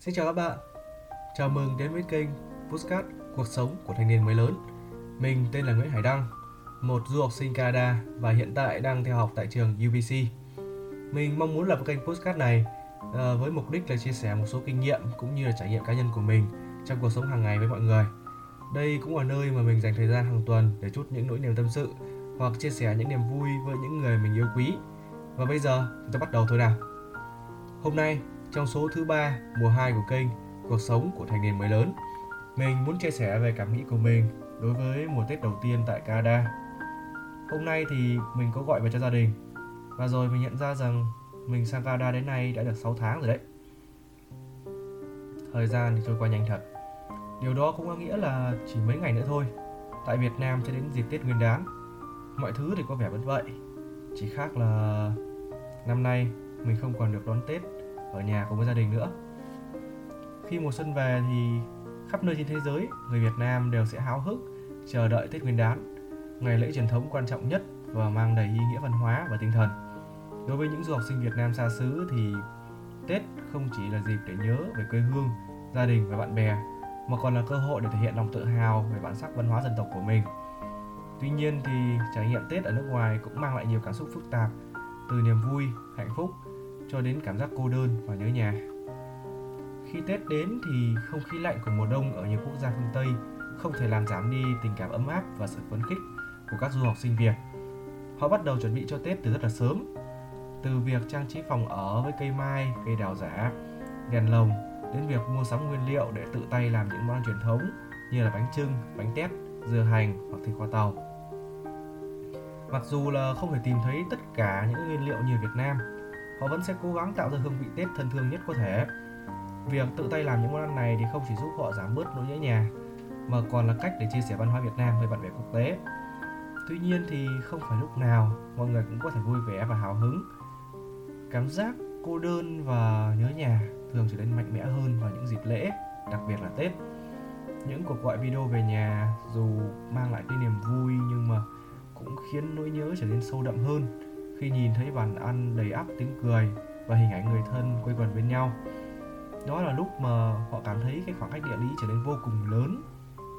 Xin chào các bạn. Chào mừng đến với kênh Postcard Cuộc sống của thanh niên mới lớn. Mình tên là Nguyễn Hải Đăng, Một du học sinh Canada Và hiện tại đang theo học tại trường UBC Mình mong muốn lập kênh Postcard này ờ, Với mục đích là chia sẻ một số kinh nghiệm Cũng như là trải nghiệm cá nhân của mình Trong cuộc sống hàng ngày với mọi người. Đây cũng là nơi mà mình dành thời gian hàng tuần Để chút những nỗi niềm tâm sự Hoặc chia sẻ những niềm vui với những người mình yêu quý. Và bây giờ, chúng ta bắt đầu thôi nào. Hôm nay trong số thứ ba mùa 2 của kênh Cuộc sống của thanh niên mới lớn, mình muốn chia sẻ về cảm nghĩ của mình đối với mùa Tết đầu tiên tại Canada. Hôm nay thì mình có gọi về cho gia đình và rồi mình nhận ra rằng mình sang Canada đến nay đã được 6 tháng rồi đấy. Thời gian thì trôi qua nhanh thật. Điều đó cũng có nghĩa là chỉ mấy ngày nữa thôi. Tại Việt Nam cho đến dịp Tết Nguyên đán, mọi thứ thì có vẻ vẫn vậy. Chỉ khác là năm nay mình không còn được đón Tết ở nhà cùng với gia đình nữa. Khi mùa xuân về thì khắp nơi trên thế giới, người Việt Nam đều sẽ háo hức chờ đợi Tết Nguyên đán, ngày lễ truyền thống quan trọng nhất và mang đầy ý nghĩa văn hóa và tinh thần. Đối với những du học sinh Việt Nam xa xứ thì Tết không chỉ là dịp để nhớ về quê hương, gia đình và bạn bè, mà còn là cơ hội để thể hiện lòng tự hào về bản sắc văn hóa dân tộc của mình. Tuy nhiên thì trải nghiệm Tết ở nước ngoài cũng mang lại nhiều cảm xúc phức tạp, từ niềm vui, hạnh phúc cho đến cảm giác cô đơn và nhớ nhà. Khi Tết đến thì không khí lạnh của mùa đông ở nhiều quốc gia phương Tây không thể làm giảm đi tình cảm ấm áp và sự phấn khích của các du học sinh Việt. Họ bắt đầu chuẩn bị cho Tết từ rất là sớm, từ việc trang trí phòng ở với cây mai, cây đào giả, đèn lồng đến việc mua sắm nguyên liệu để tự tay làm những món ăn truyền thống như là bánh trưng, bánh tét, dưa hành hoặc thịt kho tàu. Mặc dù là không thể tìm thấy tất cả những nguyên liệu như Việt Nam, họ vẫn sẽ cố gắng tạo ra hương vị Tết thân thương nhất có thể. Việc tự tay làm những món ăn này thì không chỉ giúp họ giảm bớt nỗi nhớ nhà, mà còn là cách để chia sẻ văn hóa Việt Nam với bạn bè quốc tế. Tuy nhiên thì không phải lúc nào mọi người cũng có thể vui vẻ và hào hứng. Cảm giác cô đơn và nhớ nhà thường trở nên mạnh mẽ hơn vào những dịp lễ, đặc biệt là Tết. Những cuộc gọi video về nhà dù mang lại cái niềm vui nhưng mà cũng khiến nỗi nhớ trở nên sâu đậm hơn khi nhìn thấy bàn ăn đầy ắp tiếng cười và hình ảnh người thân quây quần bên nhau. Đó là lúc mà họ cảm thấy cái khoảng cách địa lý trở nên vô cùng lớn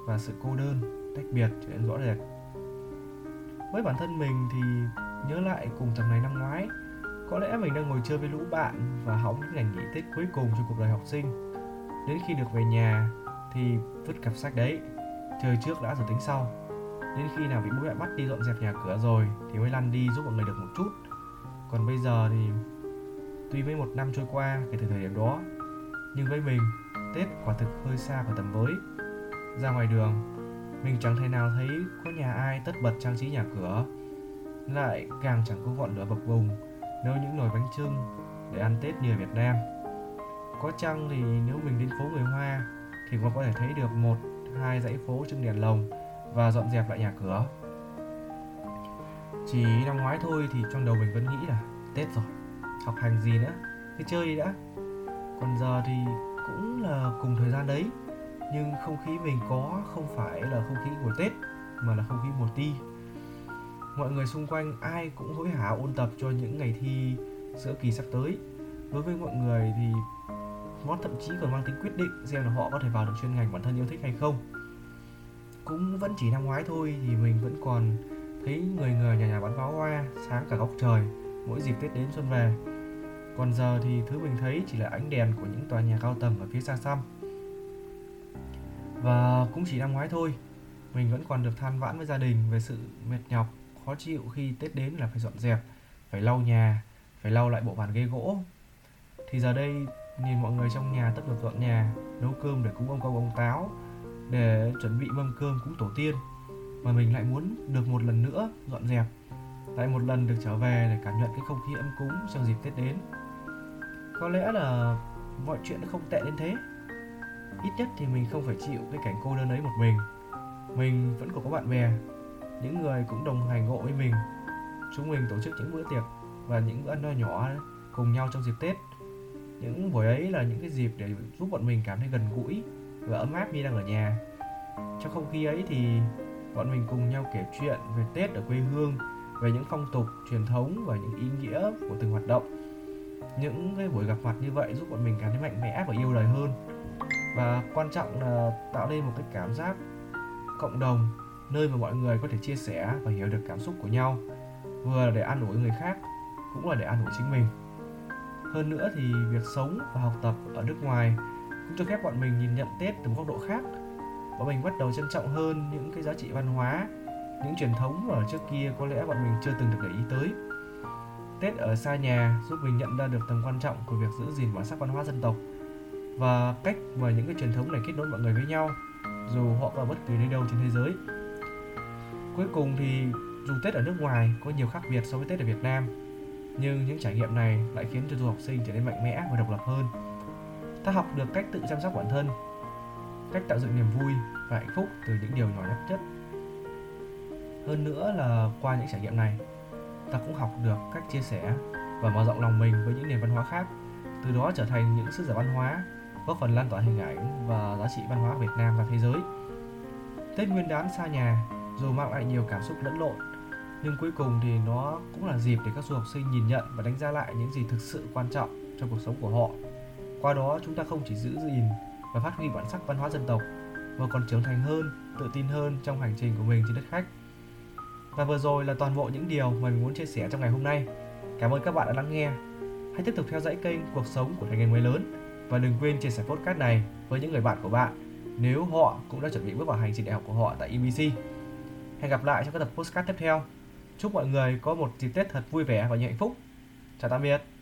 và sự cô đơn, tách biệt trở nên rõ rệt. Với bản thân mình thì nhớ lại cùng tầm này năm ngoái, có lẽ mình đang ngồi chơi với lũ bạn và hóng những ngày nghỉ Tết cuối cùng trong cuộc đời học sinh. Đến khi được về nhà thì vứt cặp sách đấy, trời trước đã rồi tính sau Đến khi nào bị bố mẹ bắt đi dọn dẹp nhà cửa rồi Thì mới lăn đi giúp mọi người được một chút. Còn bây giờ thì Tuy mới một năm trôi qua kể từ thời điểm đó, Nhưng với mình, Tết quả thực hơi xa khỏi tầm với. Ra ngoài đường, Mình chẳng thể nào thấy có nhà ai tất bật trang trí nhà cửa. Lại càng chẳng có ngọn lửa bập bùng, Nấu những nồi bánh trưng Để ăn Tết như ở Việt Nam. Có chăng thì nếu mình đến phố người Hoa Thì còn có thể thấy được một, hai dãy phố trưng đèn lồng và dọn dẹp lại nhà cửa. Chỉ năm ngoái thôi thì trong đầu mình vẫn nghĩ là Tết rồi, học hành gì nữa, cứ chơi đi đã. Còn giờ thì cũng là cùng thời gian đấy, nhưng không khí mình có không phải là không khí của Tết mà là không khí mùa ti. Mọi người xung quanh ai cũng hối hả ôn tập cho những ngày thi giữa kỳ sắp tới. Đối với mọi người thì nó thậm chí còn mang tính quyết định xem là họ có thể vào được chuyên ngành bản thân yêu thích hay không cũng vẫn chỉ năm ngoái thôi thì mình vẫn còn thấy người người nhà nhà bắn pháo hoa sáng cả góc trời mỗi dịp Tết đến xuân về. Còn giờ thì thứ mình thấy chỉ là ánh đèn của những tòa nhà cao tầng ở phía xa xăm. Và cũng chỉ năm ngoái thôi, mình vẫn còn được than vãn với gia đình về sự mệt nhọc, khó chịu khi Tết đến là phải dọn dẹp, phải lau nhà, phải lau lại bộ bàn ghế gỗ. Thì giờ đây nhìn mọi người trong nhà tất bật dọn nhà, nấu cơm để cúng ông công ông táo, để chuẩn bị mâm cơm cúng tổ tiên, mà mình lại muốn được một lần nữa dọn dẹp. Lại một lần được trở về để cảm nhận cái không khí ấm cúng trong dịp Tết đến. Có lẽ là mọi chuyện nó không tệ đến thế. Ít nhất thì mình không phải chịu cái cảnh cô đơn ấy một mình. Mình vẫn còn có bạn bè, những người cũng đồng hành ngộ với mình. Chúng mình tổ chức những bữa tiệc và những bữa ăn nho nhỏ cùng nhau trong dịp Tết. Những buổi ấy là những cái dịp để giúp bọn mình cảm thấy gần gũi vừa ấm áp như đang ở nhà. Trong không khí ấy thì bọn mình cùng nhau kể chuyện về Tết ở quê hương, về những phong tục truyền thống và những ý nghĩa của từng hoạt động. Những cái buổi gặp mặt như vậy giúp bọn mình cảm thấy mạnh mẽ và yêu đời hơn. Và quan trọng là tạo nên một cái cảm giác cộng đồng, nơi mà mọi người có thể chia sẻ và hiểu được cảm xúc của nhau. Vừa là để an ủi người khác, cũng là để an ủi chính mình. Hơn nữa thì việc sống và học tập ở nước ngoài cũng cho phép bọn mình nhìn nhận tết từ một góc độ khác. Bọn mình bắt đầu trân trọng hơn những cái giá trị văn hóa, những truyền thống ở trước kia có lẽ bọn mình chưa từng được để ý tới. Tết ở xa nhà giúp mình nhận ra được tầm quan trọng của việc giữ gìn bản sắc văn hóa dân tộc và cách mà những cái truyền thống này kết nối mọi người với nhau, dù họ ở bất kỳ nơi đâu trên thế giới. Cuối cùng thì, dù tết ở nước ngoài có nhiều khác biệt so với tết ở việt nam, nhưng những trải nghiệm này lại khiến cho du học sinh trở nên mạnh mẽ và độc lập hơn ta học được cách tự chăm sóc bản thân, cách tạo dựng niềm vui và hạnh phúc từ những điều nhỏ nhất nhất hơn nữa là qua những trải nghiệm này, ta cũng học được cách chia sẻ và mở rộng lòng mình với những nền văn hóa khác, từ đó trở thành những sứ giả văn hóa, góp phần lan tỏa hình ảnh và giá trị văn hóa Việt Nam ra thế giới. Tết Nguyên đán xa nhà, dù mang lại nhiều cảm xúc lẫn lộn, nhưng cuối cùng thì nó cũng là dịp để các du học sinh nhìn nhận và đánh giá lại những gì thực sự quan trọng trong cuộc sống của họ. Qua đó chúng ta không chỉ giữ gìn và phát huy bản sắc văn hóa dân tộc mà còn trưởng thành hơn, tự tin hơn trong hành trình của mình trên đất khách. Và vừa rồi là toàn bộ những điều mà mình muốn chia sẻ trong ngày hôm nay. Cảm ơn các bạn đã lắng nghe. Hãy tiếp tục theo dõi kênh Cuộc sống của thành người lớn và đừng quên chia sẻ podcast này với những người bạn của bạn nếu họ cũng đã chuẩn bị bước vào hành trình đại học của họ tại EBC. Hẹn gặp lại trong các tập podcast tiếp theo. Chúc mọi người có một dịp Tết thật vui vẻ và nhiều hạnh phúc. Chào tạm biệt.